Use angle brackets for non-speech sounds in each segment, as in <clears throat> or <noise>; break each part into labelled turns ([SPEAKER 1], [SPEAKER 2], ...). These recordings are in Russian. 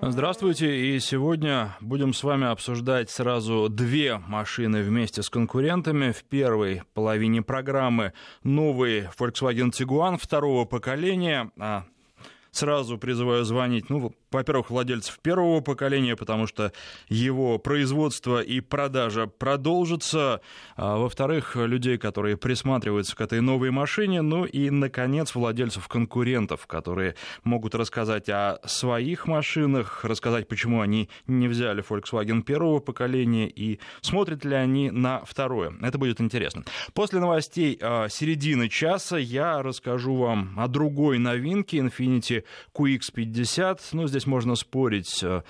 [SPEAKER 1] Здравствуйте, и сегодня будем с вами обсуждать сразу две машины вместе с конкурентами. В первой половине программы новый Volkswagen Tiguan второго поколения, а сразу призываю звонить. Ну, во-первых, владельцев первого поколения, потому что его производство и продажа продолжатся. А, во-вторых, людей, которые присматриваются к этой новой машине. Ну и, наконец, владельцев конкурентов, которые могут рассказать о своих машинах, рассказать, почему они не взяли Volkswagen первого поколения и смотрят ли они на второе. Это будет интересно. После новостей а, середины часа я расскажу вам о другой новинке Infiniti QX50. Ну, здесь можно спорить э,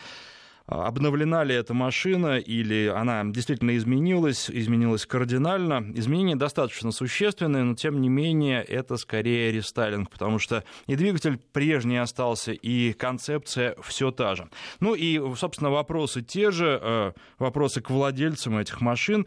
[SPEAKER 1] обновлена ли эта машина или она действительно изменилась, изменилась кардинально. Изменения достаточно существенные, но тем не менее это скорее рестайлинг, потому что и двигатель прежний остался, и концепция все та же. Ну и, собственно, вопросы те же, э, вопросы к владельцам этих машин.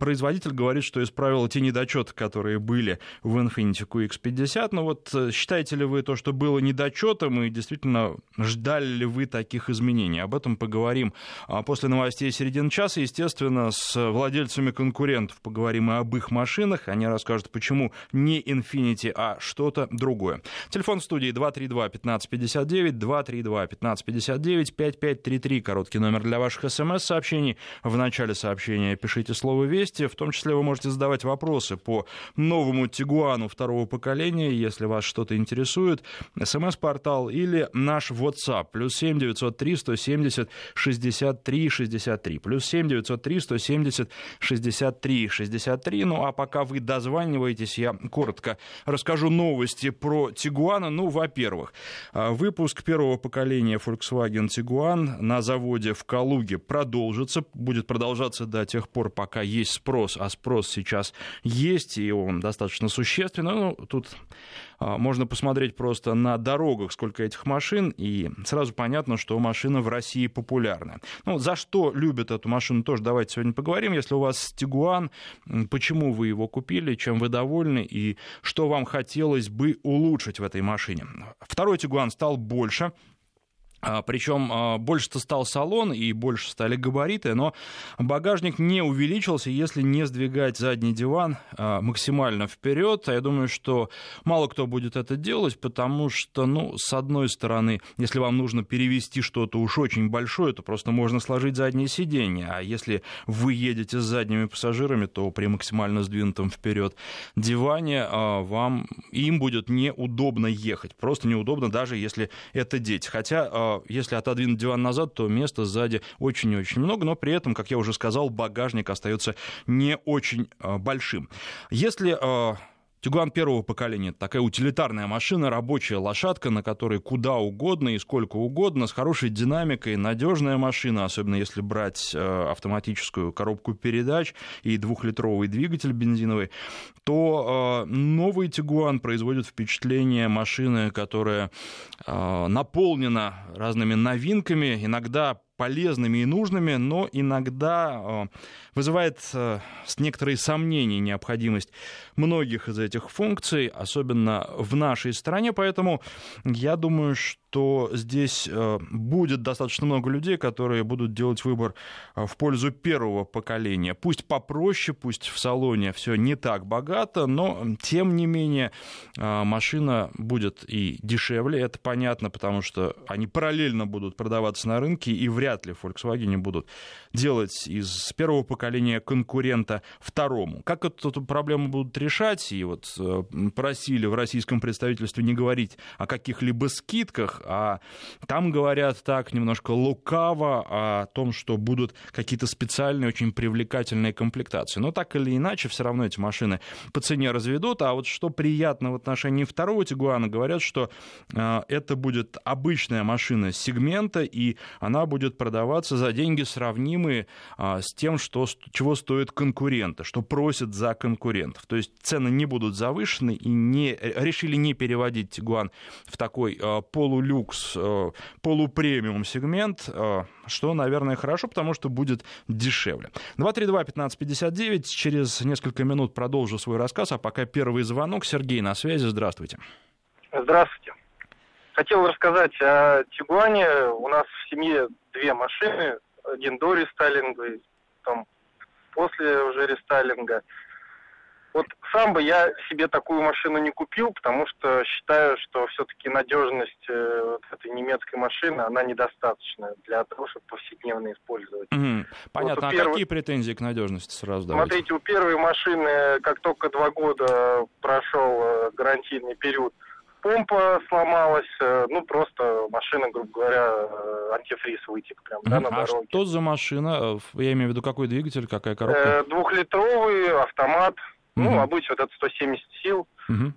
[SPEAKER 1] Производитель говорит, что исправил те недочеты, которые были в Infiniti QX50. Но вот э, считаете ли вы то, что было недочетом, и действительно ждали ли вы таких изменений? Об этом поговорим поговорим а, после новостей середины часа. Естественно, с владельцами конкурентов поговорим и об их машинах. Они расскажут, почему не Infinity, а что-то другое. Телефон в студии 232-1559, 232-1559, 5533, короткий номер для ваших смс-сообщений. В начале сообщения пишите слово «Вести». В том числе вы можете задавать вопросы по новому Тигуану второго поколения, если вас что-то интересует. СМС-портал или наш WhatsApp. Плюс 7 903 170 63 63. Плюс 7 903 170 63 63. Ну, а пока вы дозваниваетесь, я коротко расскажу новости про Тигуана. Ну, во-первых, а, выпуск первого поколения Volkswagen Tiguan на заводе в Калуге продолжится, будет продолжаться до тех пор, пока есть спрос, а спрос сейчас есть, и он достаточно существенный. Ну, тут можно посмотреть просто на дорогах, сколько этих машин, и сразу понятно, что машина в России популярна. Ну, за что любят эту машину, тоже давайте сегодня поговорим. Если у вас Тигуан, почему вы его купили, чем вы довольны и что вам хотелось бы улучшить в этой машине. Второй Тигуан стал больше, а, Причем а, больше-то стал салон и больше стали габариты, но багажник не увеличился, если не сдвигать задний диван а, максимально вперед. А я думаю, что мало кто будет это делать, потому что, ну, с одной стороны, если вам нужно перевести что-то уж очень большое, то просто можно сложить заднее сиденье. А если вы едете с задними пассажирами, то при максимально сдвинутом вперед диване вам им будет неудобно ехать. Просто неудобно, даже если это дети. Хотя если отодвинуть диван назад, то места сзади очень-очень много, но при этом, как я уже сказал, багажник остается не очень а, большим. Если а, Тигуан первого поколения, такая утилитарная машина, рабочая лошадка, на которой куда угодно и сколько угодно, с хорошей динамикой, надежная машина, особенно если брать э, автоматическую коробку передач и двухлитровый двигатель бензиновый, то э, новый Тигуан производит впечатление машины, которая э, наполнена разными новинками, иногда полезными и нужными, но иногда вызывает с некоторые сомнения необходимость многих из этих функций, особенно в нашей стране, поэтому я думаю, что здесь э, будет достаточно много людей, которые будут делать выбор э, в пользу первого поколения. Пусть попроще, пусть в салоне все не так богато, но тем не менее э, машина будет и дешевле, это понятно, потому что они параллельно будут продаваться на рынке, и вряд ли Volkswagen будут делать из первого поколения конкурента второму. Как эту проблему будут решать, и вот э, просили в российском представительстве не говорить о каких-либо скидках, а там говорят так немножко лукаво о том, что будут какие-то специальные, очень привлекательные комплектации. Но так или иначе, все равно эти машины по цене разведут. А вот что приятно в отношении второго Тигуана, говорят, что э, это будет обычная машина сегмента, и она будет продаваться за деньги сравнимые э, с тем, что, чего стоят конкуренты, что просят за конкурентов. То есть цены не будут завышены и не, решили не переводить Тигуан в такой э, полулюкс, э, полупремиум сегмент, э, что, наверное, хорошо, потому что будет дешевле. 232-1559, через несколько минут продолжу свой рассказ, а пока первый звонок. Сергей на связи, здравствуйте.
[SPEAKER 2] Здравствуйте. Хотел рассказать о Тигуане. У нас в семье две машины. Один до рестайлинга, там после уже рестайлинга. Вот сам бы я себе такую машину не купил, потому что считаю, что все-таки надежность э, вот этой немецкой машины, она недостаточна для того, чтобы повседневно использовать.
[SPEAKER 1] Угу. Понятно. Вот а перв... какие претензии к надежности сразу давайте?
[SPEAKER 2] Смотрите, у первой машины, как только два года прошел э, гарантийный период, помпа сломалась, э, ну просто машина, грубо говоря, антифриз вытек прям, да, на
[SPEAKER 1] а
[SPEAKER 2] дороге.
[SPEAKER 1] что за машина? Я имею в виду, какой двигатель, какая коробка? Э,
[SPEAKER 2] двухлитровый автомат, ну, обычно вот это 170 сил. Угу.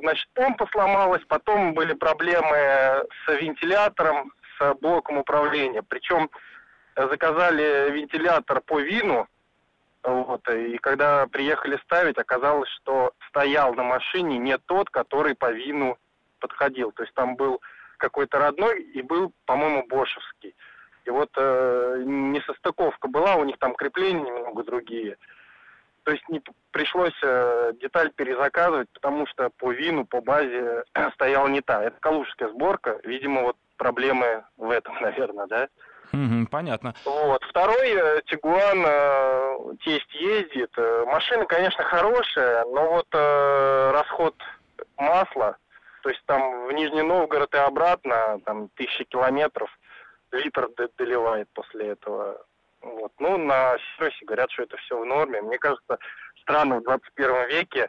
[SPEAKER 2] Значит, помпа сломалась, потом были проблемы с вентилятором, с блоком управления. Причем заказали вентилятор по вину, вот, и когда приехали ставить, оказалось, что стоял на машине не тот, который по вину подходил. То есть там был какой-то родной и был, по-моему, бошевский. И вот э, несостыковка была, у них там крепления немного другие. То есть не пришлось э, деталь перезаказывать, потому что по вину, по базе <clears throat> стояла не та. Это калужская сборка. Видимо, вот проблемы в этом, <laughs> наверное, да?
[SPEAKER 1] Угу, понятно.
[SPEAKER 2] Вот. Второй э, Тигуан э, тесть ездит. Э, машина, конечно, хорошая, но вот э, расход масла, то есть там в Нижний Новгород и обратно, там тысячи километров, литр доливает после этого. Вот. Ну, на сервисе говорят, что это все в норме. Мне кажется, странно в 21 веке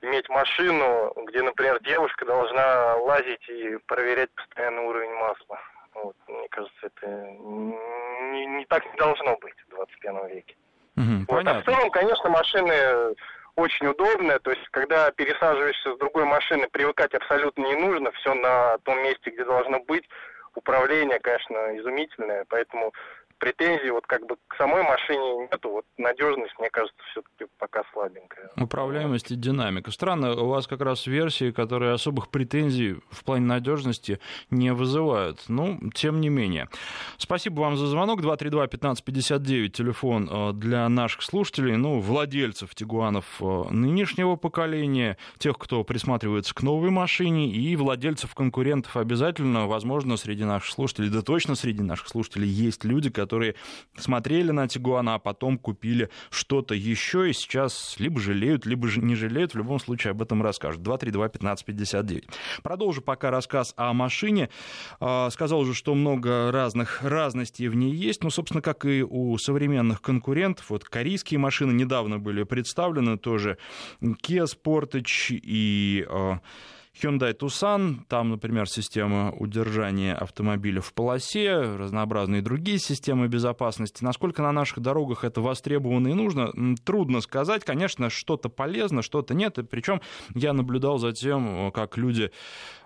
[SPEAKER 2] иметь машину, где, например, девушка должна лазить и проверять постоянный уровень масла. Вот. Мне кажется, это не, не так не должно быть в 21 веке.
[SPEAKER 1] Угу, вот.
[SPEAKER 2] А в целом, конечно, машины очень удобные. То есть, когда пересаживаешься с другой машины, привыкать абсолютно не нужно. Все на том месте, где должно быть. Управление, конечно, изумительное. Поэтому претензий вот как бы к самой машине нету. Вот надежность, мне кажется, все-таки пока слабенькая.
[SPEAKER 1] Управляемость и динамика. Странно, у вас как раз версии, которые особых претензий в плане надежности не вызывают. Ну, тем не менее. Спасибо вам за звонок. 232-1559, телефон э, для наших слушателей, ну, владельцев Тигуанов э, нынешнего поколения, тех, кто присматривается к новой машине, и владельцев конкурентов обязательно, возможно, среди наших слушателей, да точно среди наших слушателей есть люди, которые которые смотрели на Тигуана, а потом купили что-то еще и сейчас либо жалеют, либо не жалеют. В любом случае об этом расскажут. 232-1559. Продолжу пока рассказ о машине. А, сказал уже, что много разных разностей в ней есть. Ну, собственно, как и у современных конкурентов. Вот корейские машины недавно были представлены тоже. Kia Sportage и а, Hyundai Tucson, там, например, система удержания автомобиля в полосе, разнообразные другие системы безопасности. Насколько на наших дорогах это востребовано и нужно, трудно сказать. Конечно, что-то полезно, что-то нет. И причем я наблюдал за тем, как люди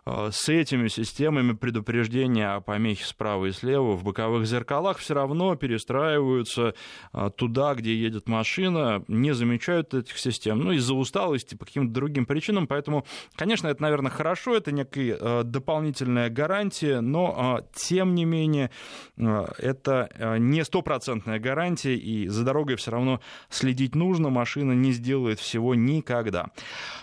[SPEAKER 1] с этими системами предупреждения о помехе справа и слева в боковых зеркалах все равно перестраиваются э, туда, где едет машина, не замечают этих систем, ну, из-за усталости, по каким-то другим причинам, поэтому, конечно, это, наверное, хорошо, это некая э, дополнительная гарантия, но, тем не менее, это не стопроцентная гарантия, и за дорогой все равно следить нужно, машина не сделает всего никогда.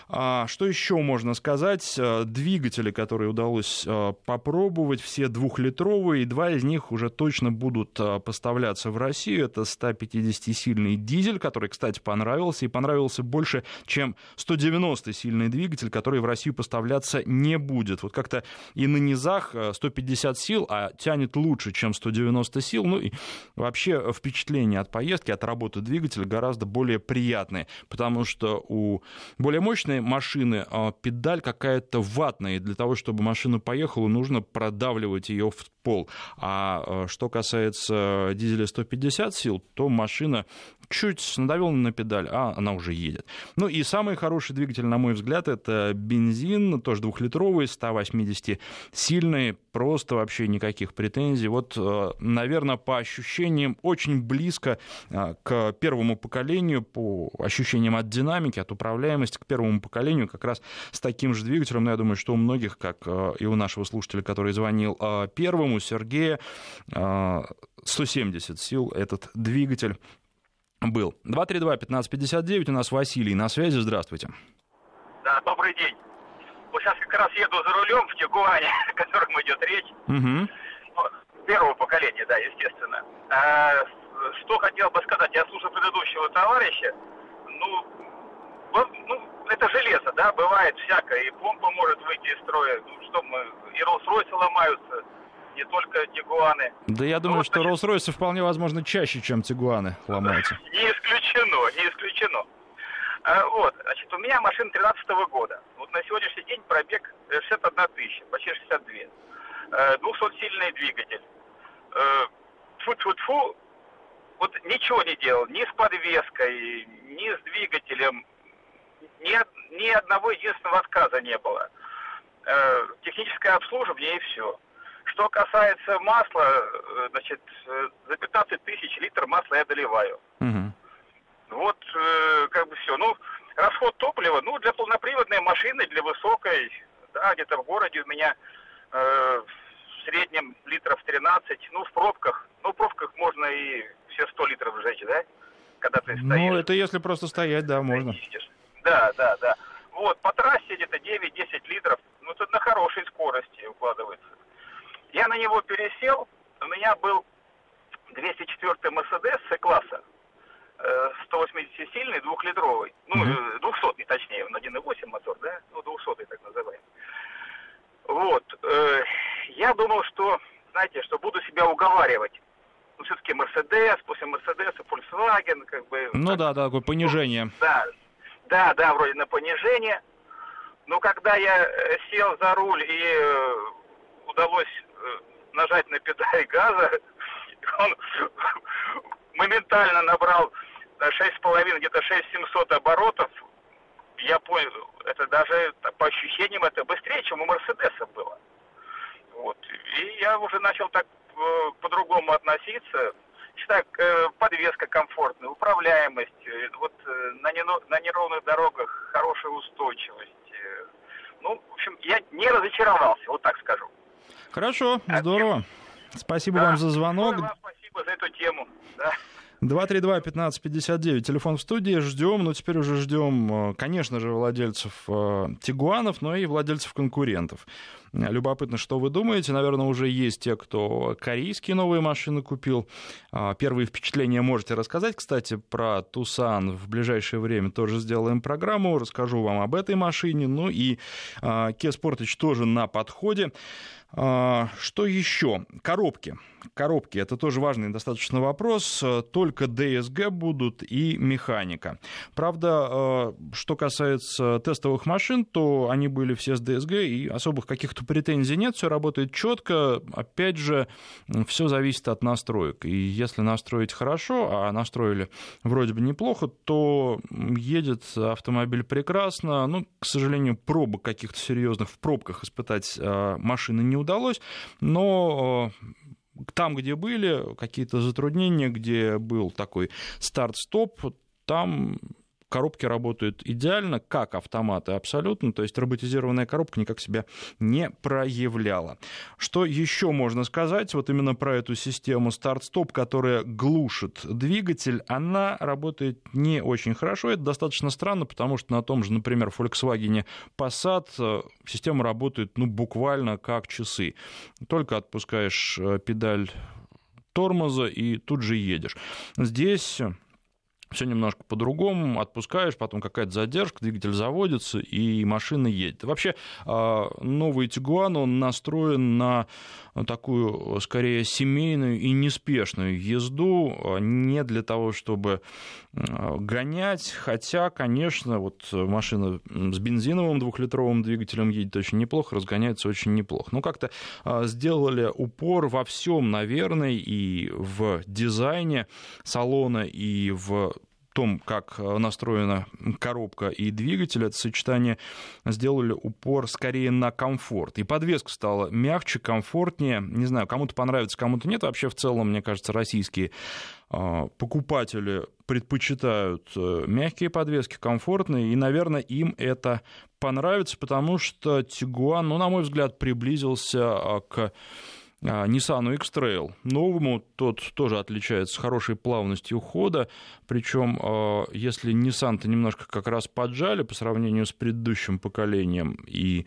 [SPEAKER 1] А, что еще можно сказать? Двигатели двигатели, которые удалось э, попробовать, все двухлитровые, и два из них уже точно будут э, поставляться в Россию. Это 150-сильный дизель, который, кстати, понравился, и понравился больше, чем 190-сильный двигатель, который в Россию поставляться не будет. Вот как-то и на низах 150 э, сил, а тянет лучше, чем 190 сил. Ну и вообще впечатление от поездки, от работы двигателя гораздо более приятные, потому что у более мощной машины педаль какая-то ватная, и для того, чтобы машина поехала, нужно продавливать ее в пол. А э, что касается дизеля 150 сил, то машина чуть надавила на педаль, а она уже едет. Ну и самый хороший двигатель, на мой взгляд, это бензин, тоже двухлитровый, 180-сильный, просто вообще никаких претензий. Вот, э, наверное, по ощущениям очень близко э, к первому поколению, по ощущениям от динамики, от управляемости к первому поколению, как раз с таким же двигателем, я думаю, что у многих, как и у нашего слушателя, который звонил первым, у Сергея 170 сил этот двигатель был. 232-1559, у нас Василий на связи, здравствуйте.
[SPEAKER 3] Да, добрый день. Вот сейчас как раз еду за рулем в Тигуане, <laughs> о котором идет речь. Угу. Первого поколения, да, естественно. А, что хотел бы сказать, я слушаю предыдущего товарища, ну, ну, бывает всякое, и помпа может выйти из строя, ну, что мы, и Роллс-Ройсы ломаются, не только Тигуаны.
[SPEAKER 1] Да я думаю, ну, что Роллс-Ройсы вполне возможно чаще, чем Тигуаны ломаются. <laughs>
[SPEAKER 3] Не исключено, не исключено. А, вот, значит, у меня машина 13 -го года. Вот на сегодняшний день пробег 61 тысяча, почти 62. 200-сильный двигатель. Фу-фу-фу, вот ничего не делал, ни с подвеской, ни с двигателем, ни, ни одного единственного отказа не было. Э, техническое обслуживание и все. Что касается масла, э, значит, э, за 15 тысяч литров масла я доливаю. Угу. Вот, э, как бы все. Ну, расход топлива, ну, для полноприводной машины, для высокой, да, где-то в городе у меня э, в среднем литров 13, ну, в пробках, ну, в пробках можно и все 100 литров сжечь, да, когда ты
[SPEAKER 1] стоишь. Ну, это если просто стоять, да, можно.
[SPEAKER 3] Да, да, да. Вот, по трассе где-то 9-10 литров, ну, это на хорошей скорости укладывается. Я на него пересел, у меня был 204 Мерседес С-класса, 180-сильный, двухлитровый, ну, mm 200 точнее, на 1.8 мотор, да, ну, 200 так называемый. Вот, э, я думал, что, знаете, что буду себя уговаривать. Ну, все-таки Мерседес, после Мерседеса Volkswagen, как бы...
[SPEAKER 1] Ну, да, да, такое понижение. Ну,
[SPEAKER 3] да, да, да, вроде на понижение. Но когда я э, сел за руль и э, удалось э, нажать на педаль газа, <laughs> он <laughs> моментально набрал 6,5, где-то 6700 оборотов. Я понял, это даже по ощущениям это быстрее, чем у Мерседеса было. Вот. И я уже начал так по-другому относиться. Считаю, э, подвеска комфортная, управляемость, э, вот э, на, не, на неровных дорогах хорошая устойчивость. Ну, в общем, я не разочаровался, вот так скажу.
[SPEAKER 1] Хорошо, здорово. Спасибо да, вам за звонок. Вам
[SPEAKER 3] спасибо за эту тему. Да.
[SPEAKER 1] 232-1559, телефон в студии, ждем, но ну, теперь уже ждем, э, конечно же, владельцев э, Тигуанов, но и владельцев конкурентов. Любопытно, что вы думаете. Наверное, уже есть те, кто корейские новые машины купил. А, первые впечатления можете рассказать. Кстати, про Тусан в ближайшее время тоже сделаем программу. Расскажу вам об этой машине. Ну и Kia Sportage тоже на подходе. А, что еще? Коробки. Коробки – это тоже важный достаточно вопрос. Только DSG будут и механика. Правда, а, что касается тестовых машин, то они были все с DSG, и особых каких-то претензий нет, все работает четко. Опять же, все зависит от настроек. И если настроить хорошо, а настроили вроде бы неплохо, то едет автомобиль прекрасно. Ну, к сожалению, пробок каких-то серьезных в пробках испытать а, машины не удалось, но э, там, где были какие-то затруднения, где был такой старт-стоп, там коробки работают идеально, как автоматы абсолютно, то есть роботизированная коробка никак себя не проявляла. Что еще можно сказать вот именно про эту систему старт-стоп, которая глушит двигатель, она работает не очень хорошо, это достаточно странно, потому что на том же, например, Volkswagen Passat э, система работает ну, буквально как часы. Только отпускаешь э, педаль тормоза и тут же едешь. Здесь все немножко по-другому, отпускаешь, потом какая-то задержка, двигатель заводится, и машина едет. Вообще, а, новый Тигуан, он настроен на такую, скорее, семейную и неспешную езду, а, не для того, чтобы а, гонять, хотя, конечно, вот машина с бензиновым двухлитровым двигателем едет очень неплохо, разгоняется очень неплохо. Ну, как-то сделали упор во всем, наверное, и в дизайне салона, и в том, как э, настроена коробка и двигатель, это сочетание сделали упор скорее на комфорт. И подвеска стала мягче, комфортнее. Не знаю, кому-то понравится, кому-то нет. Вообще, в целом, мне кажется, российские э, покупатели предпочитают э, мягкие подвески, комфортные, и, наверное, им это понравится, потому что Тигуан, ну, на мой взгляд, приблизился к Nissan X-Trail. Новому тот тоже отличается хорошей плавностью хода, причем а, если Nissan-то немножко как раз поджали по сравнению с предыдущим поколением, и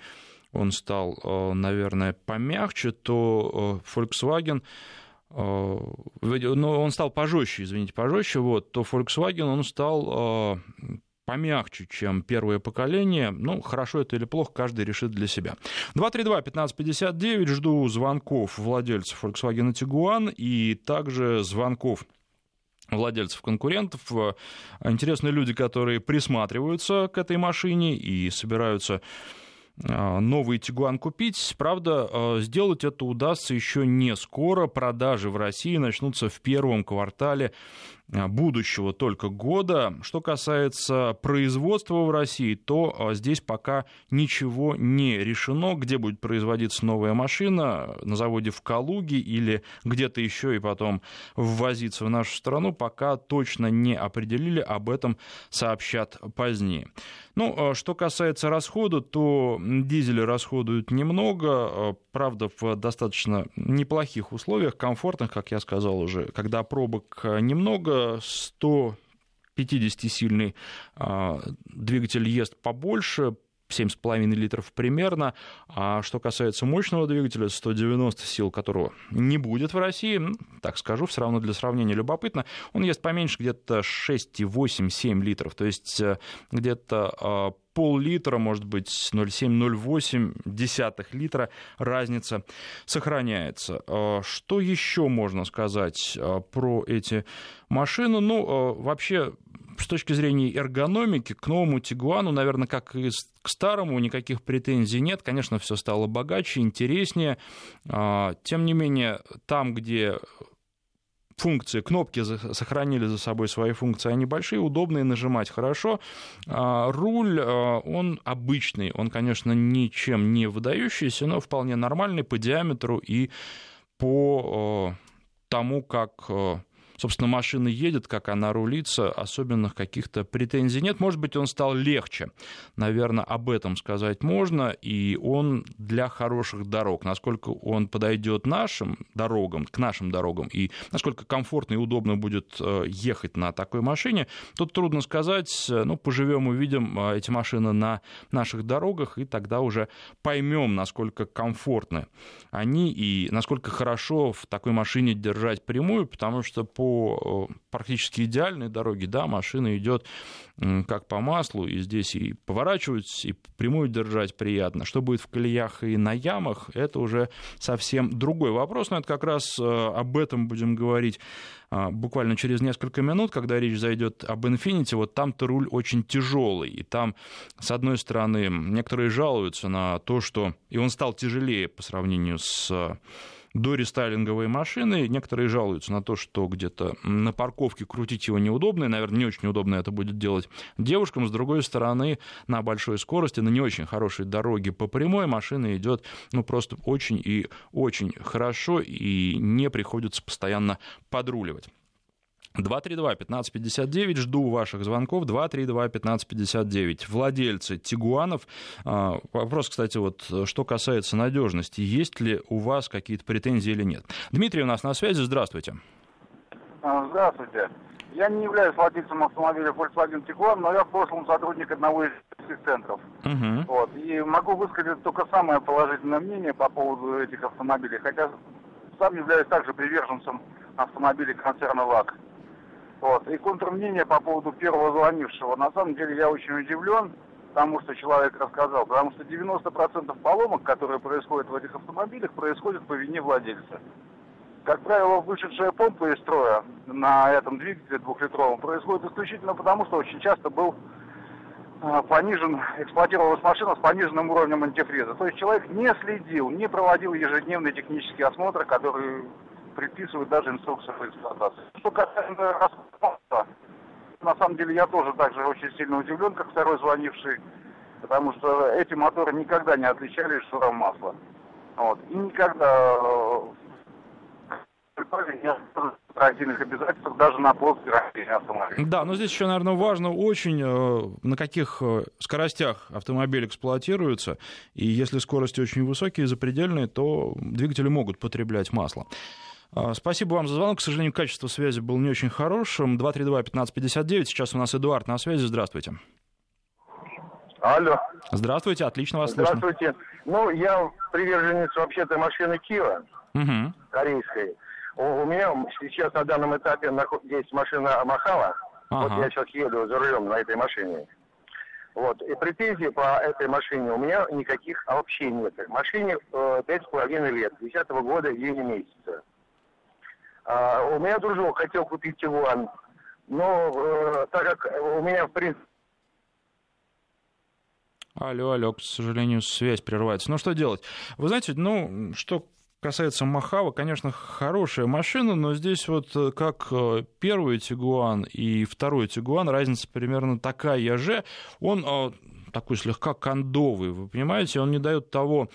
[SPEAKER 1] он стал, а, наверное, помягче, то Volkswagen но он стал пожестче, извините, пожестче, вот, то Volkswagen он стал помягче, чем первое поколение. Ну, хорошо это или плохо, каждый решит для себя. 232-1559, жду звонков владельцев Volkswagen Tiguan и также звонков владельцев конкурентов, интересные люди, которые присматриваются к этой машине и собираются а, новый Тигуан купить. Правда, а, сделать это удастся еще не скоро. Продажи в России начнутся в первом квартале будущего только года. Что касается производства в России, то а, здесь пока ничего не решено, где будет производиться новая машина, на заводе в Калуге или где-то еще и потом ввозиться в нашу страну, пока точно не определили, об этом сообщат позднее. Ну, а, что касается расхода, то дизели расходуют немного, правда, в достаточно неплохих условиях, комфортных, как я сказал уже, когда пробок немного, 150-сильный а, двигатель ест побольше, 7,5 литров примерно. А что касается мощного двигателя, 190 сил которого не будет в России, так скажу, все равно для сравнения любопытно, он ест поменьше, где-то 6,8-7 литров, то есть э, где-то а, пол-литра, может быть, 0,7-0,8 десятых литра разница сохраняется. А, что еще можно сказать а, про эти машины? Ну, вообще, с точки зрения эргономики, к новому Тигуану, наверное, как и к старому, никаких претензий нет. Конечно, все стало богаче, интереснее. Тем не менее, там, где функции, кнопки сохранили за собой свои функции, они большие, удобные, нажимать хорошо. А, руль, а, он обычный, он, конечно, ничем не выдающийся, но вполне нормальный по диаметру и по а, тому, как собственно, машина едет, как она рулится, особенных каких-то претензий нет. Может быть, он стал легче. Наверное, об этом сказать можно. И он для хороших дорог. Насколько он подойдет нашим дорогам, к нашим дорогам, и насколько комфортно и удобно будет э, ехать на такой машине, тут трудно сказать. Ну, поживем, увидим э, эти машины на наших дорогах, и тогда уже поймем, насколько комфортны они и насколько хорошо в такой машине держать прямую, потому что по по э, практически идеальной дороге, да, машина идет как по маслу, и здесь и поворачивать, и прямую держать приятно. Что будет в колеях и на ямах, это уже совсем другой вопрос, но это как раз э, об этом будем говорить а, буквально через несколько минут, когда речь зайдет об Infiniti, вот там-то руль очень тяжелый, и там, с одной стороны, некоторые жалуются на то, что и он стал тяжелее по сравнению с дорестайлинговые машины. Некоторые жалуются на то, что где-то на парковке крутить его неудобно, и, наверное, не очень удобно это будет делать девушкам. С другой стороны, на большой скорости, на не очень хорошей дороге по прямой машина идет ну, просто очень и очень хорошо, и не приходится постоянно подруливать. 232-1559, жду ваших звонков, 232-1559. Владельцы Тигуанов, а, вопрос, кстати, вот, что касается надежности, есть ли у вас какие-то претензии или нет? Дмитрий у нас на связи, здравствуйте.
[SPEAKER 4] А, здравствуйте. Я не являюсь владельцем автомобиля Volkswagen Tiguan, но я в прошлом сотрудник одного из центров. Uh-huh. Вот. И могу высказать только самое положительное мнение по поводу этих автомобилей, хотя сам являюсь также приверженцем автомобилей концерна ВАК. Вот. И контрмнение по поводу первого звонившего. На самом деле я очень удивлен тому, что человек рассказал, потому что 90% поломок, которые происходят в этих автомобилях, происходят по вине владельца. Как правило, вышедшая помпа из строя на этом двигателе двухлитровом происходит исключительно потому, что очень часто был а, понижен, эксплуатировалась машина с пониженным уровнем антифриза. То есть человек не следил, не проводил ежедневный технический осмотр, который предписывают даже инструкцию по эксплуатации. Что касается расхода, на самом деле я тоже также очень сильно удивлен, как второй звонивший, потому что эти моторы никогда не отличались шуром масла. Вот. И никогда э, строительных обязательствах даже на рождения
[SPEAKER 1] автомобиля. Да, но здесь еще, наверное, важно очень, э, на каких э, скоростях автомобиль эксплуатируется. И если скорости очень высокие, запредельные, то двигатели могут потреблять масло. А, спасибо вам за звонок. К сожалению, качество связи было не очень хорошим. 232-1559. Сейчас у нас Эдуард на связи. Здравствуйте.
[SPEAKER 5] Алло.
[SPEAKER 1] Здравствуйте, отлично вас
[SPEAKER 5] слышно. Здравствуйте. Ну, я приверженец вообще-то машины Киа, угу. корейской. У, у меня сейчас на данном этапе есть машина Махава. Ага. Вот я сейчас еду за рулем на этой машине. Вот. И претензий по этой машине у меня никаких вообще нет. Машине э, пять с половиной лет, десятого года, июня месяца. А, у меня дружок хотел купить Тигуан, но э, так как у меня, в принципе,
[SPEAKER 1] Алло, алло, к сожалению, связь прерывается. Ну, что делать? Вы знаете, ну, что касается Махава, конечно, хорошая машина, но здесь вот э, как э, первый Тигуан и второй Тигуан, разница примерно такая же. Он э, такой слегка кондовый, вы понимаете, он не дает того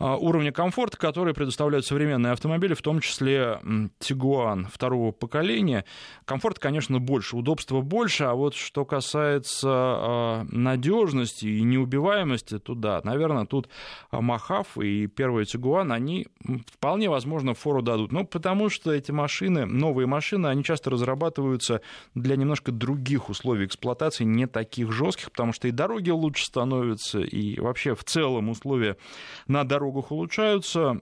[SPEAKER 1] уровня комфорта, который предоставляют современные автомобили, в том числе Тигуан второго поколения. Комфорт, конечно, больше, удобства больше, а вот что касается а, надежности и неубиваемости, то да, наверное, тут Махав и первый Тигуан, они вполне возможно фору дадут. Ну, потому что эти машины, новые машины, они часто разрабатываются для немножко других условий эксплуатации, не таких жестких, потому что и дороги лучше становятся, и вообще в целом условия на дорогах дорогах улучшаются.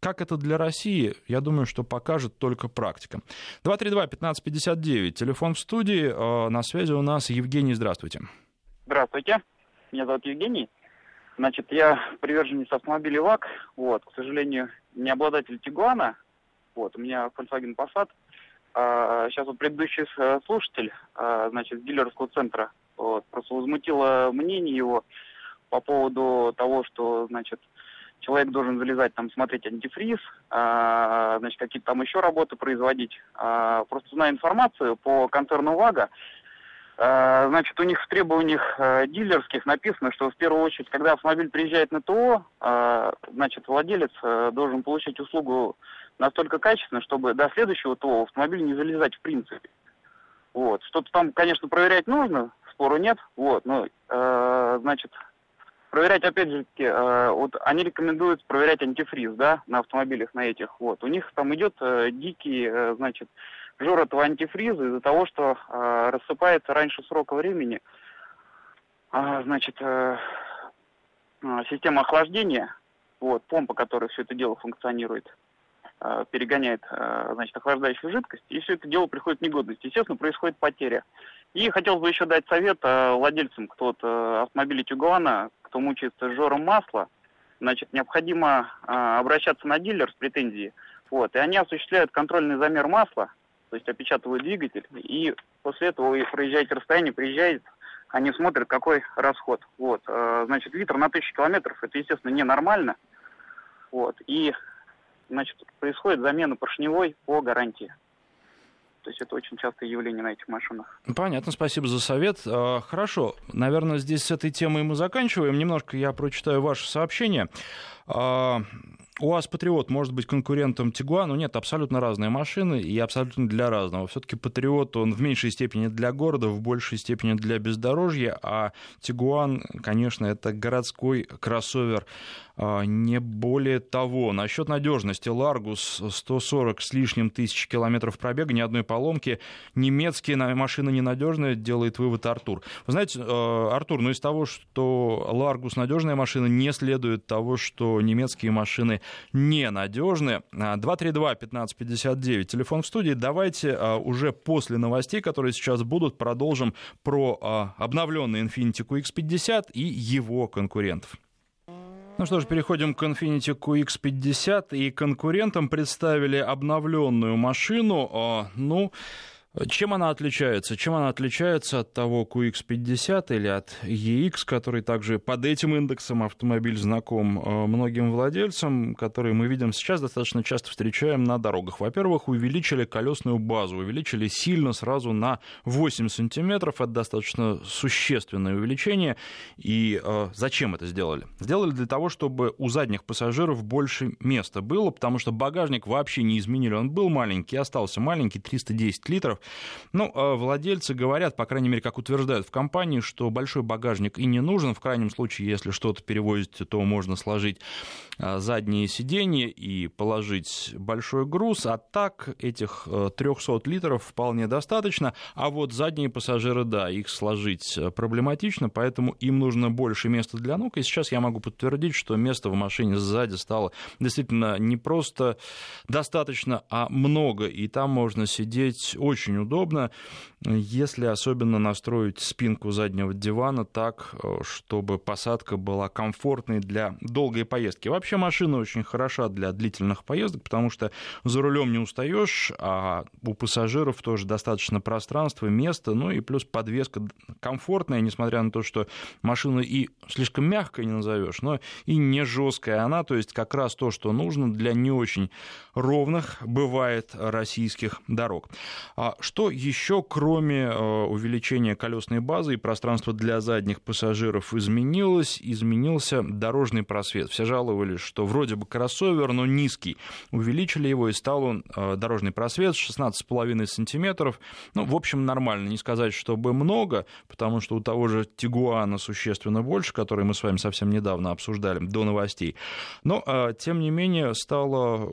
[SPEAKER 1] Как это для России, я думаю, что покажет только практика. 232-1559, телефон в студии. Э, на связи у нас Евгений, здравствуйте.
[SPEAKER 6] Здравствуйте, меня зовут Евгений. Значит, я приверженец автомобилей ВАК. Вот, к сожалению, не обладатель Тигуана. Вот, у меня Volkswagen Passat. А, сейчас вот предыдущий э, слушатель, а, значит, дилерского центра, вот, просто возмутило мнение его по поводу того, что, значит, человек должен залезать там, смотреть антифриз, а, значит, какие-то там еще работы производить. А, просто зная информацию по концерну ВАГа, а, значит, у них в требованиях а, дилерских написано, что в первую очередь, когда автомобиль приезжает на ТО, значит, владелец должен получить услугу настолько качественно, чтобы до следующего ТО автомобиль не залезать в принципе. Вот. Что-то там, конечно, проверять нужно, спору нет. Вот, но, э, значит, проверять, опять же, э, вот они рекомендуют проверять антифриз, да, на автомобилях на этих, вот. У них там идет э, дикий, э, значит, жор этого антифриза из-за того, что э, рассыпается раньше срока времени, э, значит, э, система охлаждения, вот, помпа, которая все это дело функционирует, перегоняет, э, значит, охлаждающую жидкость, и все это дело приходит в негодность. Естественно, происходит потеря. И хотел бы еще дать совет э, владельцам кто-то э, автомобиля Тюгуана, кто мучается жором масла, значит, необходимо э, обращаться на дилер с претензией. Вот, и они осуществляют контрольный замер масла, то есть опечатывают двигатель, и после этого вы проезжаете расстояние, приезжаете, они смотрят, какой расход. Вот, э, значит, литр на тысячу километров, это, естественно, ненормально. Вот, и, значит, происходит замена поршневой по гарантии. То есть это очень частое явление на этих машинах.
[SPEAKER 1] Понятно, спасибо за совет. А, хорошо, наверное, здесь с этой темой мы заканчиваем. Немножко я прочитаю ваше сообщение. УАЗ Патриот может быть конкурентом Тигуану. Нет, абсолютно разные машины и абсолютно для разного. Все-таки Патриот, он в меньшей степени для города, в большей степени для бездорожья, а Тигуан, конечно, это городской кроссовер а, не более того. Насчет надежности. Ларгус 140 с лишним тысяч километров пробега, ни одной поломки. Немецкие машины ненадежные, делает вывод Артур. Вы знаете, э, Артур, ну из того, что Ларгус надежная машина, не следует того, что немецкие машины ненадежны. 232-1559, телефон в студии. Давайте а, уже после новостей, которые сейчас будут, продолжим про а, обновленный Infiniti QX50 и его конкурентов. Ну что ж, переходим к Infiniti QX50. И конкурентам представили обновленную машину. А, ну, Чем она отличается? Чем она отличается от того QX50 или от EX, который также под этим индексом автомобиль знаком э, многим владельцам, которые мы видим сейчас достаточно часто встречаем на дорогах? Во-первых, увеличили колесную базу, увеличили сильно сразу на 8 сантиметров. Это достаточно существенное увеличение. И э, зачем это сделали? Сделали для того, чтобы у задних пассажиров больше места было, потому что багажник вообще не изменили. Он был маленький, остался маленький, 310 литров. Ну, а владельцы говорят, по крайней мере, как утверждают в компании, что большой багажник и не нужен. В крайнем случае, если что-то перевозите, то можно сложить а, задние сиденья и положить большой груз. А так этих 300 э, литров вполне достаточно. А вот задние пассажиры, да, их сложить э, проблематично, поэтому им нужно больше места для ног. И сейчас я могу подтвердить, что места в машине сзади стало действительно не просто достаточно, а много. И там можно сидеть очень удобно если особенно настроить спинку заднего дивана так, э, чтобы посадка была комфортной для долгой поездки. Вообще машина очень хороша для длительных поездок, потому что за рулем не устаешь, а у пассажиров тоже достаточно пространства, места, ну и плюс подвеска комфортная, несмотря на то, что машина и слишком мягкая не назовешь, но и не жесткая она, то есть как раз то, что нужно для не очень ровных бывает российских дорог. Что еще, кроме кроме э, увеличения колесной базы и пространства для задних пассажиров изменилось, изменился дорожный просвет. Все жаловались, что вроде бы кроссовер, но низкий. Увеличили его, и стал он э, дорожный просвет 16,5 сантиметров. Ну, в общем, нормально. Не сказать, чтобы много, потому что у того же Тигуана существенно больше, который мы с вами совсем недавно обсуждали до новостей. Но, э, тем не менее, стало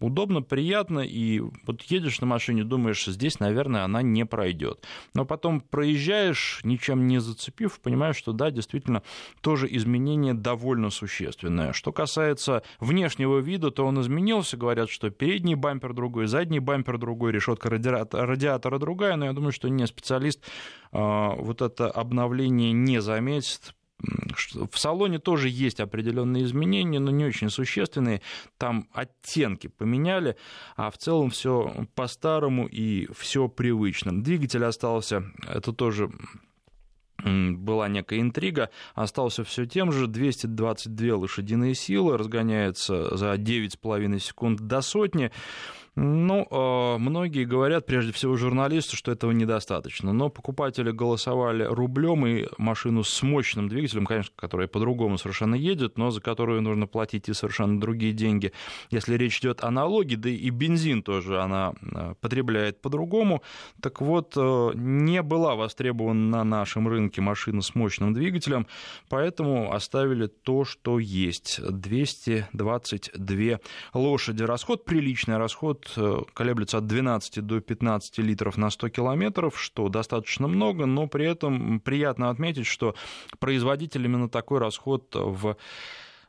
[SPEAKER 1] удобно, приятно, и вот едешь на машине, думаешь, здесь, наверное, она не пройдет. Но потом проезжаешь, ничем не зацепив, понимаешь, что да, действительно, тоже изменение довольно существенное. Что касается внешнего вида, то он изменился. Говорят, что передний бампер другой, задний бампер другой, решетка радиатора другая, но я думаю, что не специалист а, вот это обновление не заметит, в салоне тоже есть определенные изменения, но не очень существенные. Там оттенки поменяли, а в целом все по-старому и все привычно. Двигатель остался, это тоже была некая интрига, остался все тем же, 222 лошадиные силы, разгоняется за 9,5 секунд до сотни. Ну, а, многие говорят, прежде всего журналисты, что этого недостаточно. Но покупатели голосовали рублем и машину с мощным двигателем, конечно, которая по-другому совершенно едет, но за которую нужно платить и совершенно другие деньги. Если речь идет о налоге, да и бензин тоже она а, потребляет по-другому. Так вот, а, не была востребована на нашем рынке машина с мощным двигателем, поэтому оставили то, что есть. 222 лошади. Расход приличный, расход Э, колеблется от 12 до 15 литров на 100 километров, что достаточно много, но при этом приятно отметить, что производитель именно такой расход в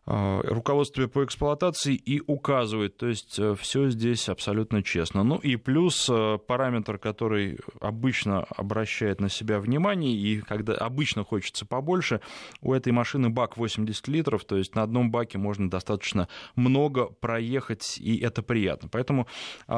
[SPEAKER 1] руководстве по эксплуатации и указывает. То есть э, все здесь абсолютно честно. Ну и плюс э, параметр, который обычно обращает на себя внимание, и когда обычно хочется побольше, у этой машины бак 80 литров, то есть на одном баке можно достаточно много проехать, и это приятно. Поэтому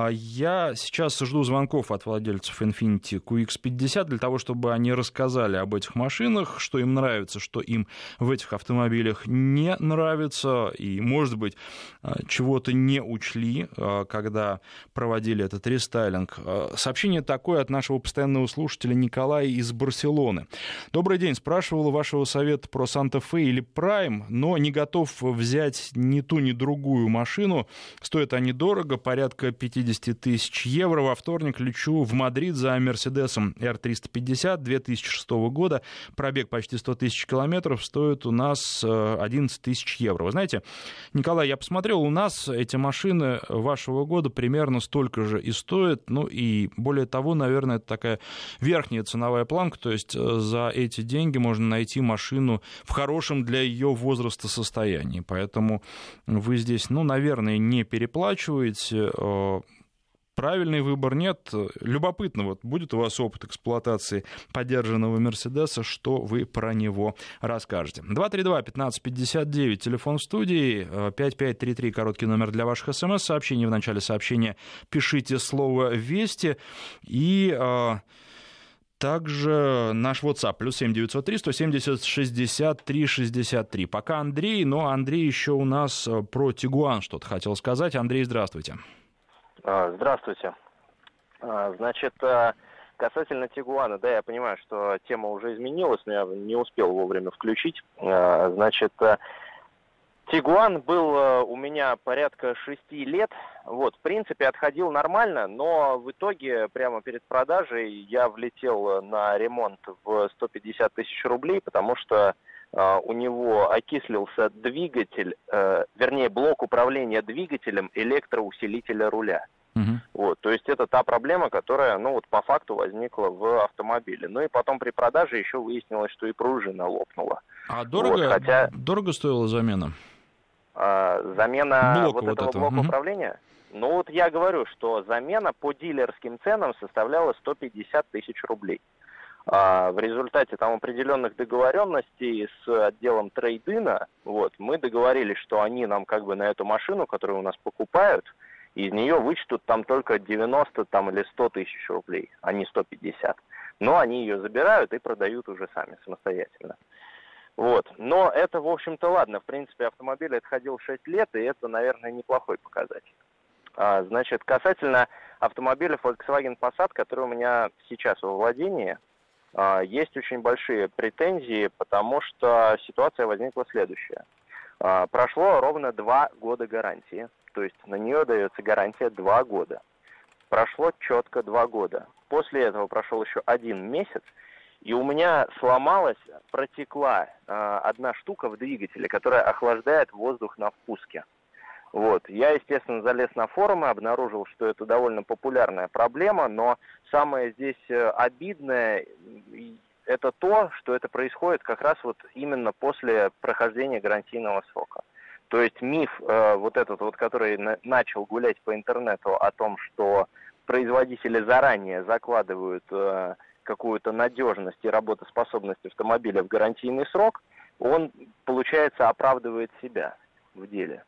[SPEAKER 1] я сейчас жду звонков от владельцев Infiniti QX50 для того, чтобы они рассказали об этих машинах, что им нравится, что им в этих автомобилях не нравится, нравится, и, может быть, а, чего-то не учли, а, когда проводили этот рестайлинг. А, сообщение такое от нашего постоянного слушателя Николая из Барселоны. Добрый день. Спрашивал вашего совета про Санта-Фе или Прайм, но не готов взять ни ту, ни другую машину. Стоят они дорого, порядка 50 тысяч евро. Во вторник лечу в Мадрид за Мерседесом R350 2006 года. Пробег почти 100 тысяч километров. Стоит у нас 11 тысяч евро евро. Вы знаете, Николай, я посмотрел, у нас эти машины вашего года примерно столько же и стоят, ну и более того, наверное, это такая верхняя ценовая планка, то есть э, за эти деньги можно найти машину в хорошем для ее возраста состоянии, поэтому вы здесь, ну, наверное, не переплачиваете, э, правильный выбор, нет. Любопытно, вот будет у вас опыт эксплуатации поддержанного Мерседеса, что вы про него расскажете. 232-1559, телефон в студии, 5533, короткий номер для ваших смс-сообщений. В начале сообщения пишите слово «Вести» и... А, также наш WhatsApp, плюс 7903 170 63 63. Пока Андрей, но Андрей еще у нас э, про Тигуан что-то хотел сказать. Андрей, здравствуйте.
[SPEAKER 7] А, здравствуйте. А, значит, э, касательно Тигуана, да, я понимаю, что тема уже изменилась, но я не успел вовремя включить. А, значит, Тигуан был у меня порядка шести лет. Вот, в принципе, отходил нормально, но в итоге прямо перед продажей я влетел на ремонт в 150 тысяч рублей, потому что у него окислился двигатель, э, вернее, блок управления двигателем электроусилителя руля. Угу. Вот, то есть это та проблема, которая, ну вот по факту возникла в автомобиле. Ну и потом при продаже еще выяснилось, что и пружина лопнула.
[SPEAKER 1] А дорого, вот, хотя... дорого стоила замена?
[SPEAKER 7] А, замена Блок вот, вот этого, этого блока угу. управления? Ну вот я говорю, что замена по дилерским ценам составляла 150 тысяч рублей. А в результате там определенных договоренностей с отделом трейдина, вот, мы договорились, что они нам как бы на эту машину, которую у нас покупают, из нее вычтут там только 90 там, или 100 тысяч рублей, а не 150. Но они ее забирают и продают уже сами самостоятельно. Вот. Но это, в общем-то, ладно. В принципе, автомобиль отходил 6 лет, и это, наверное, неплохой показатель. А, значит, касательно автомобиля Volkswagen Passat, который у меня сейчас во владении, а, есть очень большие претензии, потому что ситуация возникла следующая. А, прошло ровно два года гарантии, то есть на нее дается гарантия два года. Прошло четко два года. После этого прошел еще один месяц, и у меня сломалась, протекла э, одна штука в двигателе, которая охлаждает воздух на впуске. Вот. Я, естественно, залез на форумы, обнаружил, что это довольно популярная проблема, но самое здесь э, обидное это то, что это происходит как раз вот именно после прохождения гарантийного срока. То есть миф э, вот этот вот, который на, начал гулять по интернету о том, что производители заранее закладывают э, какую-то надежность и работоспособность автомобиля в гарантийный срок, он, получается, оправдывает себя в деле.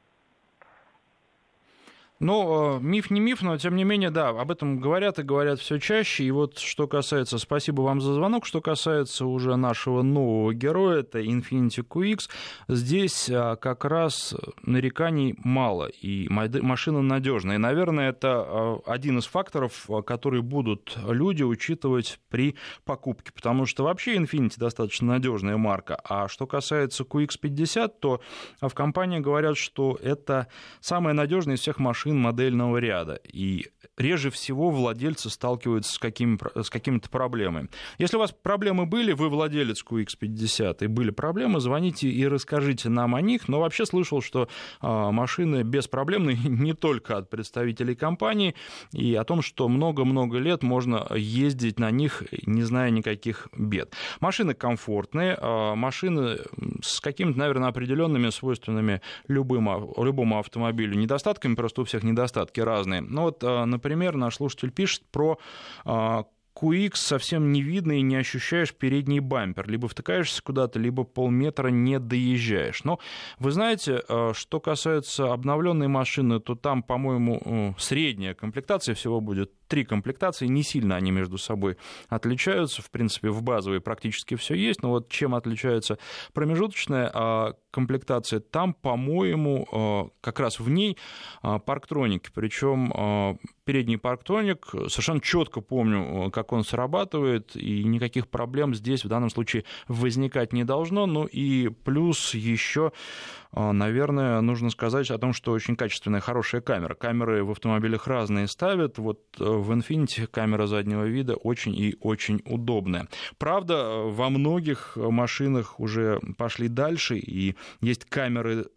[SPEAKER 1] Ну, э, миф не миф, но тем не менее, да, об этом говорят и говорят все чаще. И вот что касается, спасибо вам за звонок, что касается уже нашего нового героя, это Infiniti QX, здесь э, как раз нареканий мало, и машина надежная. И, наверное, это э, один из факторов, которые будут люди учитывать при покупке, потому что вообще Infiniti достаточно надежная марка. А что касается QX50, то в компании говорят, что это самая надежная из всех машин машин модельного ряда. И реже всего владельцы сталкиваются с, какими, с какими-то проблемами. Если у вас проблемы были, вы владелец QX50, и были проблемы, звоните и расскажите нам о них. Но вообще слышал, что а, машины беспроблемные <laughs> не только от представителей компании, и о том, что много-много лет можно ездить на них, не зная никаких бед. Машины комфортные, а, машины с какими-то, наверное, определенными свойственными любым, любому автомобилю недостатками, просто у всех недостатки разные. Ну вот, а, например, наш слушатель пишет про а, QX совсем не видно и не ощущаешь передний бампер. Либо втыкаешься куда-то, либо полметра не доезжаешь. Но вы знаете, а, что касается обновленной машины, то там, по-моему, средняя комплектация всего будет три комплектации, не сильно они между собой отличаются. В принципе, в базовой практически все есть, но вот чем отличается промежуточная а, комплектация, там, по-моему, а, как раз в ней а, парктроники, причем передний парктроник, совершенно четко помню, как он срабатывает, и никаких проблем здесь в данном случае возникать не должно. Ну и плюс еще наверное, нужно сказать о том, что очень качественная, хорошая камера. Камеры в автомобилях разные ставят. Вот э, в Infiniti камера заднего вида очень и очень удобная. Правда, во многих машинах уже пошли дальше, и есть камеры а,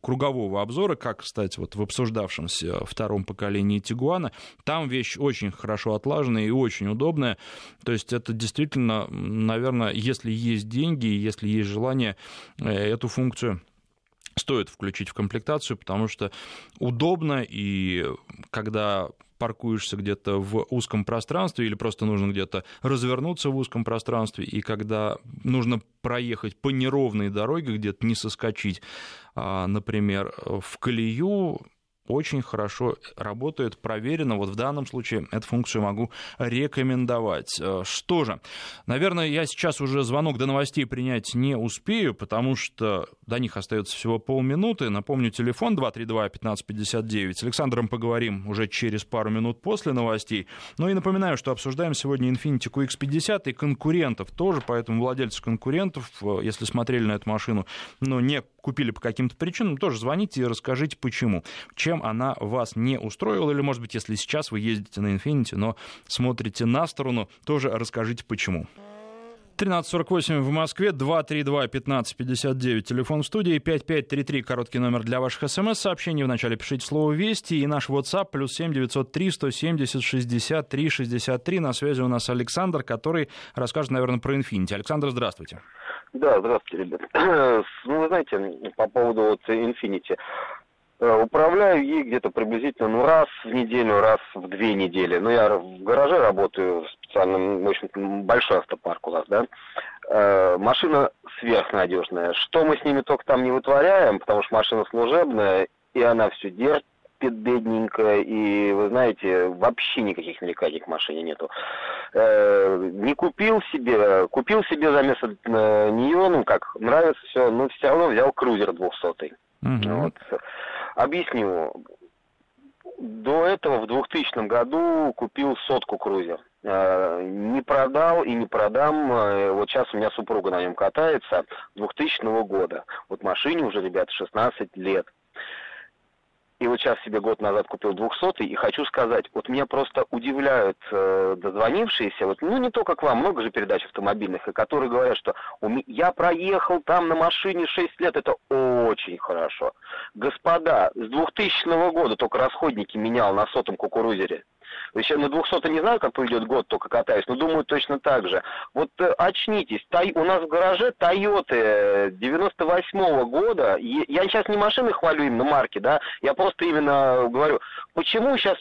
[SPEAKER 1] кругового обзора, как, кстати, вот в обсуждавшемся втором поколении Тигуана, там вещь очень хорошо отлаженная и очень удобная. То есть это действительно, наверное, если есть деньги, если есть желание э, эту функцию стоит включить в комплектацию, потому что удобно, и когда паркуешься где-то в узком пространстве или просто нужно где-то развернуться в узком пространстве, и когда нужно проехать по неровной дороге, где-то не соскочить, а, например, в колею, очень хорошо работает, проверено. Вот в данном случае эту функцию могу рекомендовать. Э, что же, наверное, я сейчас уже звонок до новостей принять не успею, потому что до них остается всего полминуты. Напомню, телефон 232-1559. С Александром поговорим уже через пару минут после новостей. Ну и напоминаю, что обсуждаем сегодня Infiniti QX50 и конкурентов тоже, поэтому владельцы конкурентов, э, если смотрели на эту машину, но не купили по каким-то причинам, тоже звоните и расскажите, почему. Чем она вас не устроила, или, может быть, если сейчас вы ездите на Infiniti, но смотрите на сторону, тоже расскажите, почему. 13.48 в Москве, 232-1559, телефон в студии, 5533, короткий номер для ваших смс-сообщений. Вначале пишите слово «Вести» и наш WhatsApp, плюс 7 903 170 63 63. На связи у нас Александр, который расскажет, наверное, про Infiniti. Александр, здравствуйте.
[SPEAKER 8] Да, здравствуйте, ребят. <clears throat> Ну, вы знаете, по поводу вот Infinity. Э, управляю ей где-то приблизительно ну, раз в неделю, раз в две недели. Ну, я в гараже работаю, в общем большой автопарк у нас, да. Э, машина сверхнадежная. Что мы с ними только там не вытворяем, потому что машина служебная, и она все держит бедненькая, и, вы знаете, вообще никаких нареканий к машине нету. Э, не купил себе, купил себе за место э, нее, ну как, нравится все, но все равно взял крузер 200 mm Вот. Объясню. До этого в 2000 году купил сотку крузер. Э, не продал и не продам. Э, вот сейчас у меня супруга на нем катается 2000 года. Вот машине уже, ребята, 16 лет. И вот сейчас себе год назад купил 200 и хочу сказать, вот меня просто удивляют э, дозвонившиеся, вот, ну не только к вам, много же передач автомобильных, и которые говорят, что я проехал там на машине 6 лет, это очень хорошо. Господа, с 2000 года только расходники менял на сотом кукурузере. Еще на 200 не знаю, как пойдет год, только катаюсь, но думаю точно так же. Вот э, очнитесь, тай, у нас в гараже Тойоты 98 -го года, я сейчас не машины хвалю именно марки, да, я просто именно говорю, почему сейчас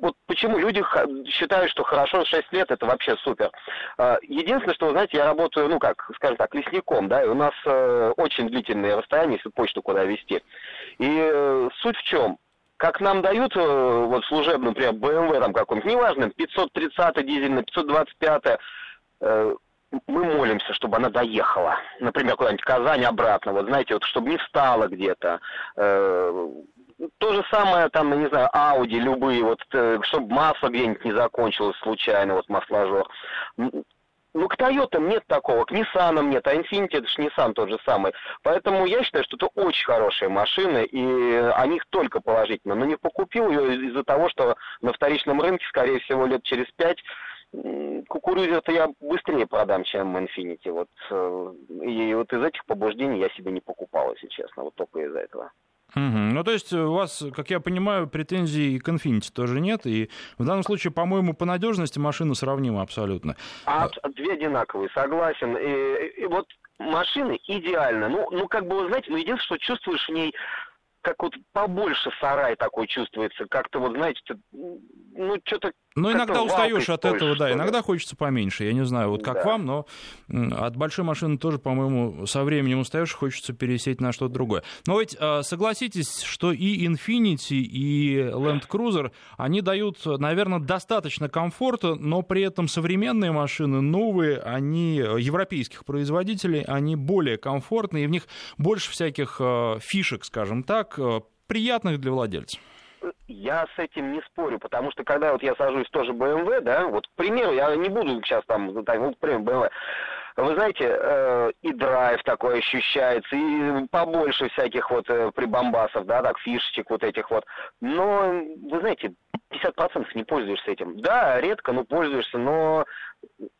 [SPEAKER 8] вот почему люди считают, что хорошо 6 лет это вообще супер. А, единственное, что, вы знаете, я работаю, ну как, скажем так, лесником, да, и у нас э, очень длительные расстояния, если почту куда везти. И э, суть в чем? Как нам дают, э, вот служебный, например, BMW там какой-нибудь, неважно, 530 дизельный, 525 э, мы молимся, чтобы она доехала. Например, куда-нибудь Казань обратно, вот знаете, вот чтобы не встала где-то. Э, то же самое, там, не знаю, Ауди любые, вот, чтобы масло где-нибудь не закончилось случайно, вот масложор. Ну, к Toyota нет такого, к Nissan нет, а Infiniti это же Nissan тот же самый. Поэтому я считаю, что это очень хорошие машины, и о них только положительно. Но не покупил ее из-за того, что на вторичном рынке, скорее всего, лет через пять кукурузер-то я быстрее продам, чем Infiniti. Вот, э, и вот из этих побуждений я себе не покупал, если честно, вот только из-за этого.
[SPEAKER 1] Угу. Ну, то есть у вас, как я понимаю, претензий к Infiniti тоже нет, и в данном случае, по-моему, по надежности машина сравнима абсолютно.
[SPEAKER 8] А, две одинаковые, согласен. И, и вот машины идеально. Ну, ну, как бы, знаете, ну, единственное, что чувствуешь в ней как вот побольше сарай такой чувствуется, как-то вот, знаете, ну, что-то
[SPEAKER 1] но иногда устаешь от этого, да, иногда хочется поменьше. Я не знаю, вот как да. вам, но от большой машины тоже, по-моему, со временем устаешь, хочется пересесть на что-то другое. Но ведь а, согласитесь, что и Infinity, и Land Cruiser, они дают, наверное, достаточно комфорта, но при этом современные машины, новые, они европейских производителей, они более комфортные, и в них больше всяких а, фишек, скажем так, а, приятных для владельцев.
[SPEAKER 8] Я с этим не спорю, потому что когда вот я сажусь тоже BMW, да, вот, к примеру, я не буду сейчас там, ну, к примеру, BMW, вы знаете, э, и драйв такой ощущается, и побольше всяких вот э, прибамбасов, да, так, фишечек вот этих вот. Но, вы знаете, 50% не пользуешься этим. Да, редко, но пользуешься, но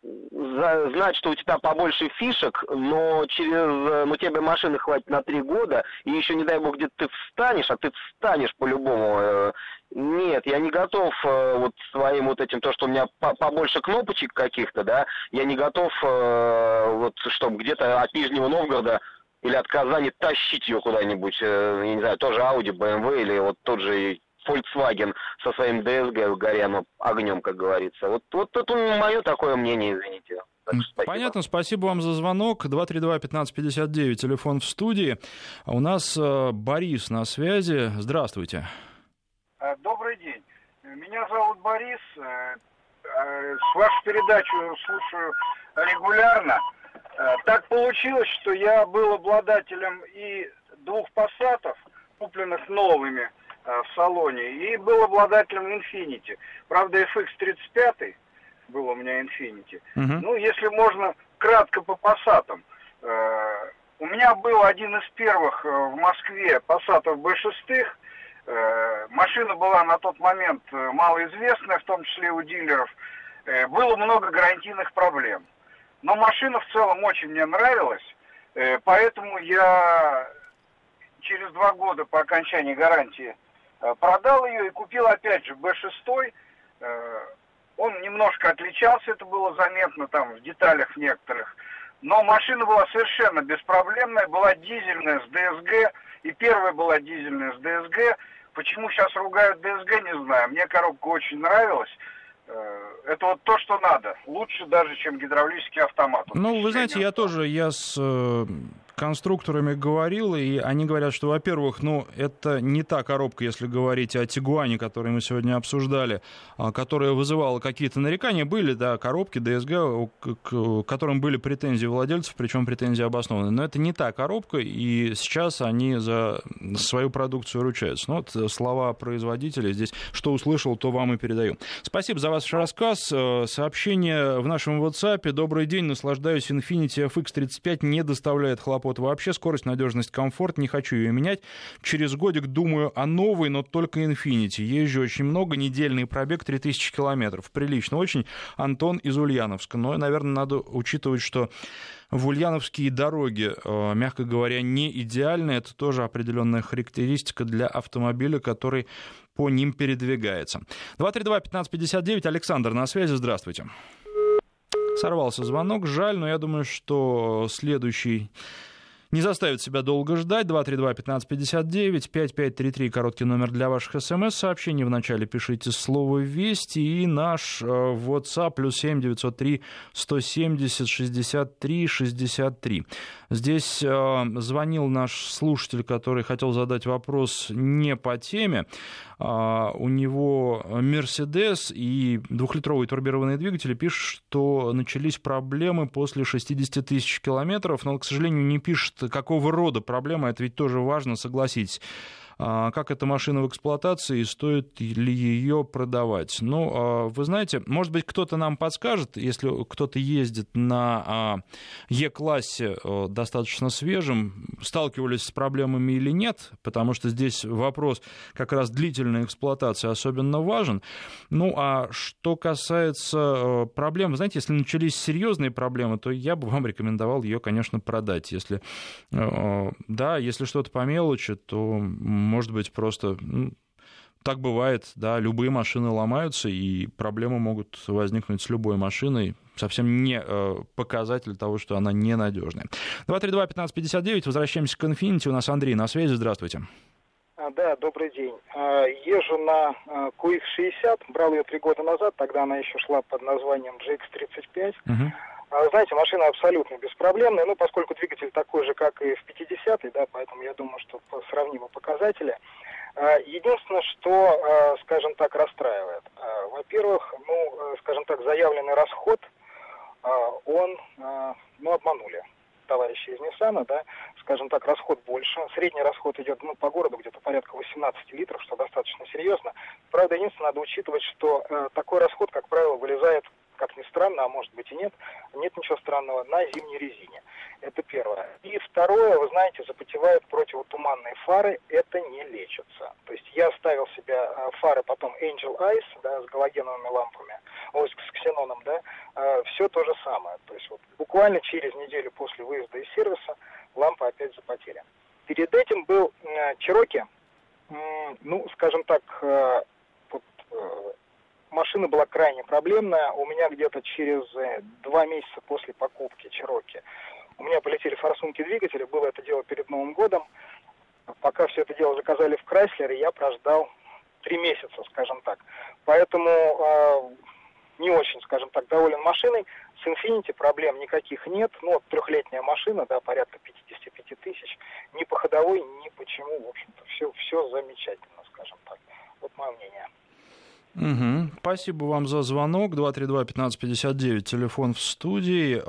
[SPEAKER 8] за, знать, что у тебя побольше фишек, но через, ну тебе машины хватит на три года, и еще не дай бог где ты встанешь, а ты встанешь по-любому. Э, нет, я не готов э, вот своим вот этим, то, что у меня побольше кнопочек каких-то, да, я не готов э, вот, чтобы где-то от Нижнего Новгорода или от Казани тащить ее куда-нибудь, э, я не знаю, тоже Audi, BMW или вот тот же Volkswagen со своим DSG горя огнем, как говорится. Вот, вот это мое такое мнение, извините.
[SPEAKER 1] Спасибо. Понятно, спасибо вам за звонок. 232-1559, телефон в студии. А у нас Борис на связи. Здравствуйте.
[SPEAKER 3] Э, добрый день. Меня зовут Борис. Э, вашу передачу слушаю регулярно. Так получилось, что я был обладателем и двух пассатов, купленных новыми в салоне, и был обладателем Infiniti. Правда, FX35 был у меня Infinity. Угу. Ну, если можно, кратко по пассатам. Э, у меня был один из первых э, в Москве пассатов B6. Э, машина была на тот момент малоизвестная, в том числе у дилеров. Было много гарантийных проблем. Но машина в целом очень мне нравилась, поэтому я через два года по окончании гарантии продал ее и купил опять же B6 он немножко отличался, это было заметно там в деталях некоторых. Но машина была совершенно беспроблемная, была дизельная с ДСГ, и первая была дизельная с ДСГ. Почему сейчас ругают ДСГ, не знаю. Мне коробка очень нравилась. Э, это вот то, что надо. Лучше даже, чем гидравлический автомат.
[SPEAKER 1] Ну, вы знаете, я тоже, я с э, конструкторами говорил, и они говорят, что, во-первых, ну, это не та коробка, если говорить о Тигуане, который мы сегодня обсуждали, а, которая вызывала какие-то нарекания. Были, да, коробки DSG, к которым были претензии владельцев, причем претензии обоснованы. Но это не та коробка, и сейчас они за свою продукцию ручаются. Ну, вот слова производителя здесь, что услышал, то вам и передаю. Спасибо за ваш рассказ. Э, сообщение в нашем WhatsApp. Добрый день, наслаждаюсь Infiniti FX35, не доставляет хлопот хлопот вообще, скорость, надежность, комфорт, не хочу ее менять. Через годик думаю о новой, но только Infinity. Езжу очень много, недельный пробег 3000 километров. Прилично очень. Антон из Ульяновска. Но, наверное, надо учитывать, что в Ульяновские дороги, э, мягко говоря, не идеальны. Это тоже определенная характеристика для автомобиля, который по ним передвигается. 232-1559, Александр на связи, здравствуйте. Сорвался звонок, жаль, но я думаю, что следующий не заставит себя долго ждать. 232-1559, 5533, короткий номер для ваших смс-сообщений. Вначале пишите слово «Вести» и наш э, WhatsApp плюс 7 903 170 63 63. Здесь э, звонил наш слушатель, который хотел задать вопрос не по теме. А, у него Мерседес и двухлитровые турбированные двигатели пишут, что начались проблемы после 60 тысяч километров, но, к сожалению, не пишет, какого рода проблемы, это ведь тоже важно, согласитесь. А, как эта машина в эксплуатации и стоит ли ее продавать. Ну, а, вы знаете, может быть, кто-то нам подскажет, если кто-то ездит на а, Е-классе достаточно свежим, сталкивались с проблемами или нет, потому что здесь вопрос как раз длительной эксплуатации особенно важен. Ну, а что касается проблем, вы знаете, если начались серьезные проблемы, то я бы вам рекомендовал ее, конечно, продать. Если, да, если что-то по мелочи, то может быть, просто ну, так бывает, да, любые машины ломаются, и проблемы могут возникнуть с любой машиной, совсем не э, показатель того, что она ненадежная. 232-1559, возвращаемся к Infinity, у нас Андрей на связи, здравствуйте.
[SPEAKER 9] А, да, добрый день. А, езжу на QX60, брал ее три года назад, тогда она еще шла под названием GX35. Угу. Знаете, машина абсолютно беспроблемная, ну, поскольку двигатель такой же, как и в 50-й, да, поэтому я думаю, что сравнимы показатели. А, единственное, что, а, скажем так, расстраивает. А, во-первых, ну, скажем так, заявленный расход, он, ну, обманули товарищи из Ниссана, да, скажем так, расход больше. Средний расход идет ну, по городу где-то порядка 18 литров, что достаточно серьезно. Правда, единственное, надо учитывать, что э, такой расход, как правило, вылезает как ни странно, а может быть и нет, нет ничего странного, на зимней резине. Это первое. И второе, вы знаете, запотевают противотуманные фары, это не лечится. То есть я ставил себе э, фары потом Angel Eyes, да, с галогеновыми лампами, ой, с ксеноном, да, э, все то же самое. То есть вот буквально через неделю после выезда из сервиса лампа опять запотели. Перед этим был э, Чироки, ну, скажем так, машина была крайне проблемная. У меня где-то через два месяца после покупки Чироки У меня полетели форсунки двигателя, было это дело перед Новым годом. Пока все это дело заказали в Крайслере, я прождал три месяца, скажем так. Поэтому э, не очень, скажем так, доволен машиной. С Infiniti проблем никаких нет. Ну, вот трехлетняя машина, да, порядка 55 тысяч. Ни по ходовой, ни почему, в общем-то, все, все замечательно, скажем так. Вот мое мнение.
[SPEAKER 1] Угу. Спасибо вам за звонок. 232-1559, телефон в студии.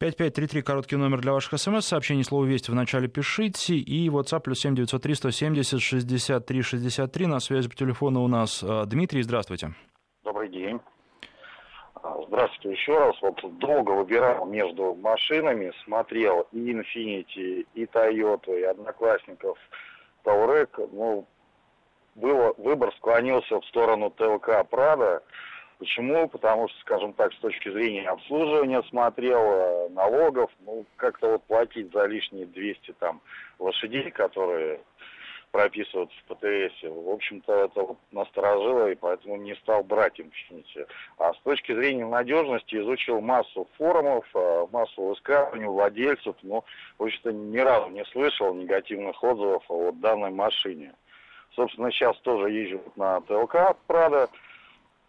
[SPEAKER 1] 5533, короткий номер для ваших смс, сообщений слово «Вести» в начале пишите, и WhatsApp плюс 7903 170 63 63, на связи по телефону у нас а, Дмитрий, здравствуйте.
[SPEAKER 10] Добрый день. А, здравствуйте еще раз. Вот долго выбирал между машинами, смотрел и Infiniti, и Toyota, и Одноклассников, Таурек. Ну, было, выбор склонился в сторону ТЛК Прада. Почему? Потому что, скажем так, с точки зрения обслуживания смотрел, э, налогов, ну, как-то вот платить за лишние 200 там лошадей, которые прописываются в ПТС. В общем-то, это вот насторожило, и поэтому не стал брать Infinity. А с точки зрения надежности изучил массу форумов, э, массу высказываний владельцев, но, в общем-то, ни разу не слышал негативных отзывов о данной машине. Собственно, сейчас тоже езжу на ТЛК, правда,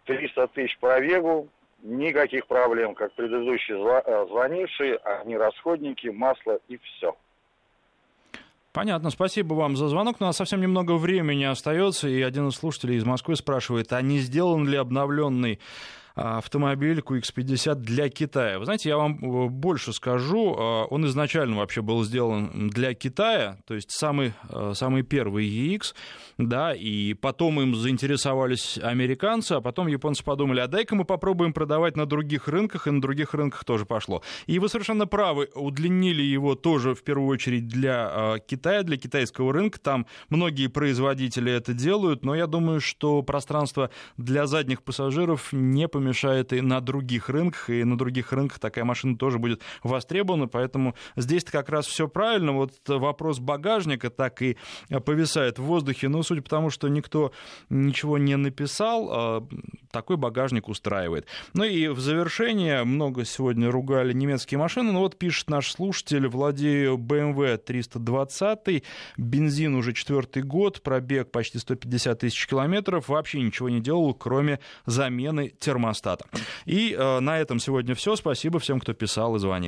[SPEAKER 10] 300 тысяч пробегу, никаких проблем, как предыдущие э, звонившие, одни расходники, масло и все.
[SPEAKER 1] Понятно, спасибо вам за звонок. У нас совсем немного времени остается, и один из слушателей из Москвы спрашивает, а не сделан ли обновленный автомобиль QX50 для Китая. Вы знаете, я вам э, больше скажу. А, он изначально вообще был сделан для Китая, то есть самый, э, самый первый EX, да, и потом им заинтересовались американцы, а потом японцы подумали, а дай-ка мы попробуем продавать на других рынках, и на других рынках тоже пошло. И вы совершенно правы, удлинили его тоже в первую очередь для а, Китая, для китайского рынка. Там многие производители это делают, но я думаю, что пространство для задних пассажиров не помешает помешает и на других рынках, и на других рынках такая машина тоже будет востребована, поэтому здесь-то как раз все правильно. Вот вопрос багажника так и повисает в воздухе, но судя по тому, что никто ничего не написал, а, такой багажник устраивает. Ну и в завершение, много сегодня ругали немецкие машины, но вот пишет наш слушатель, владею BMW 320, бензин уже четвертый год, пробег почти 150 тысяч километров, вообще ничего не делал, кроме замены термостата термостата. И э, на этом сегодня все. Спасибо всем, кто писал и звонил.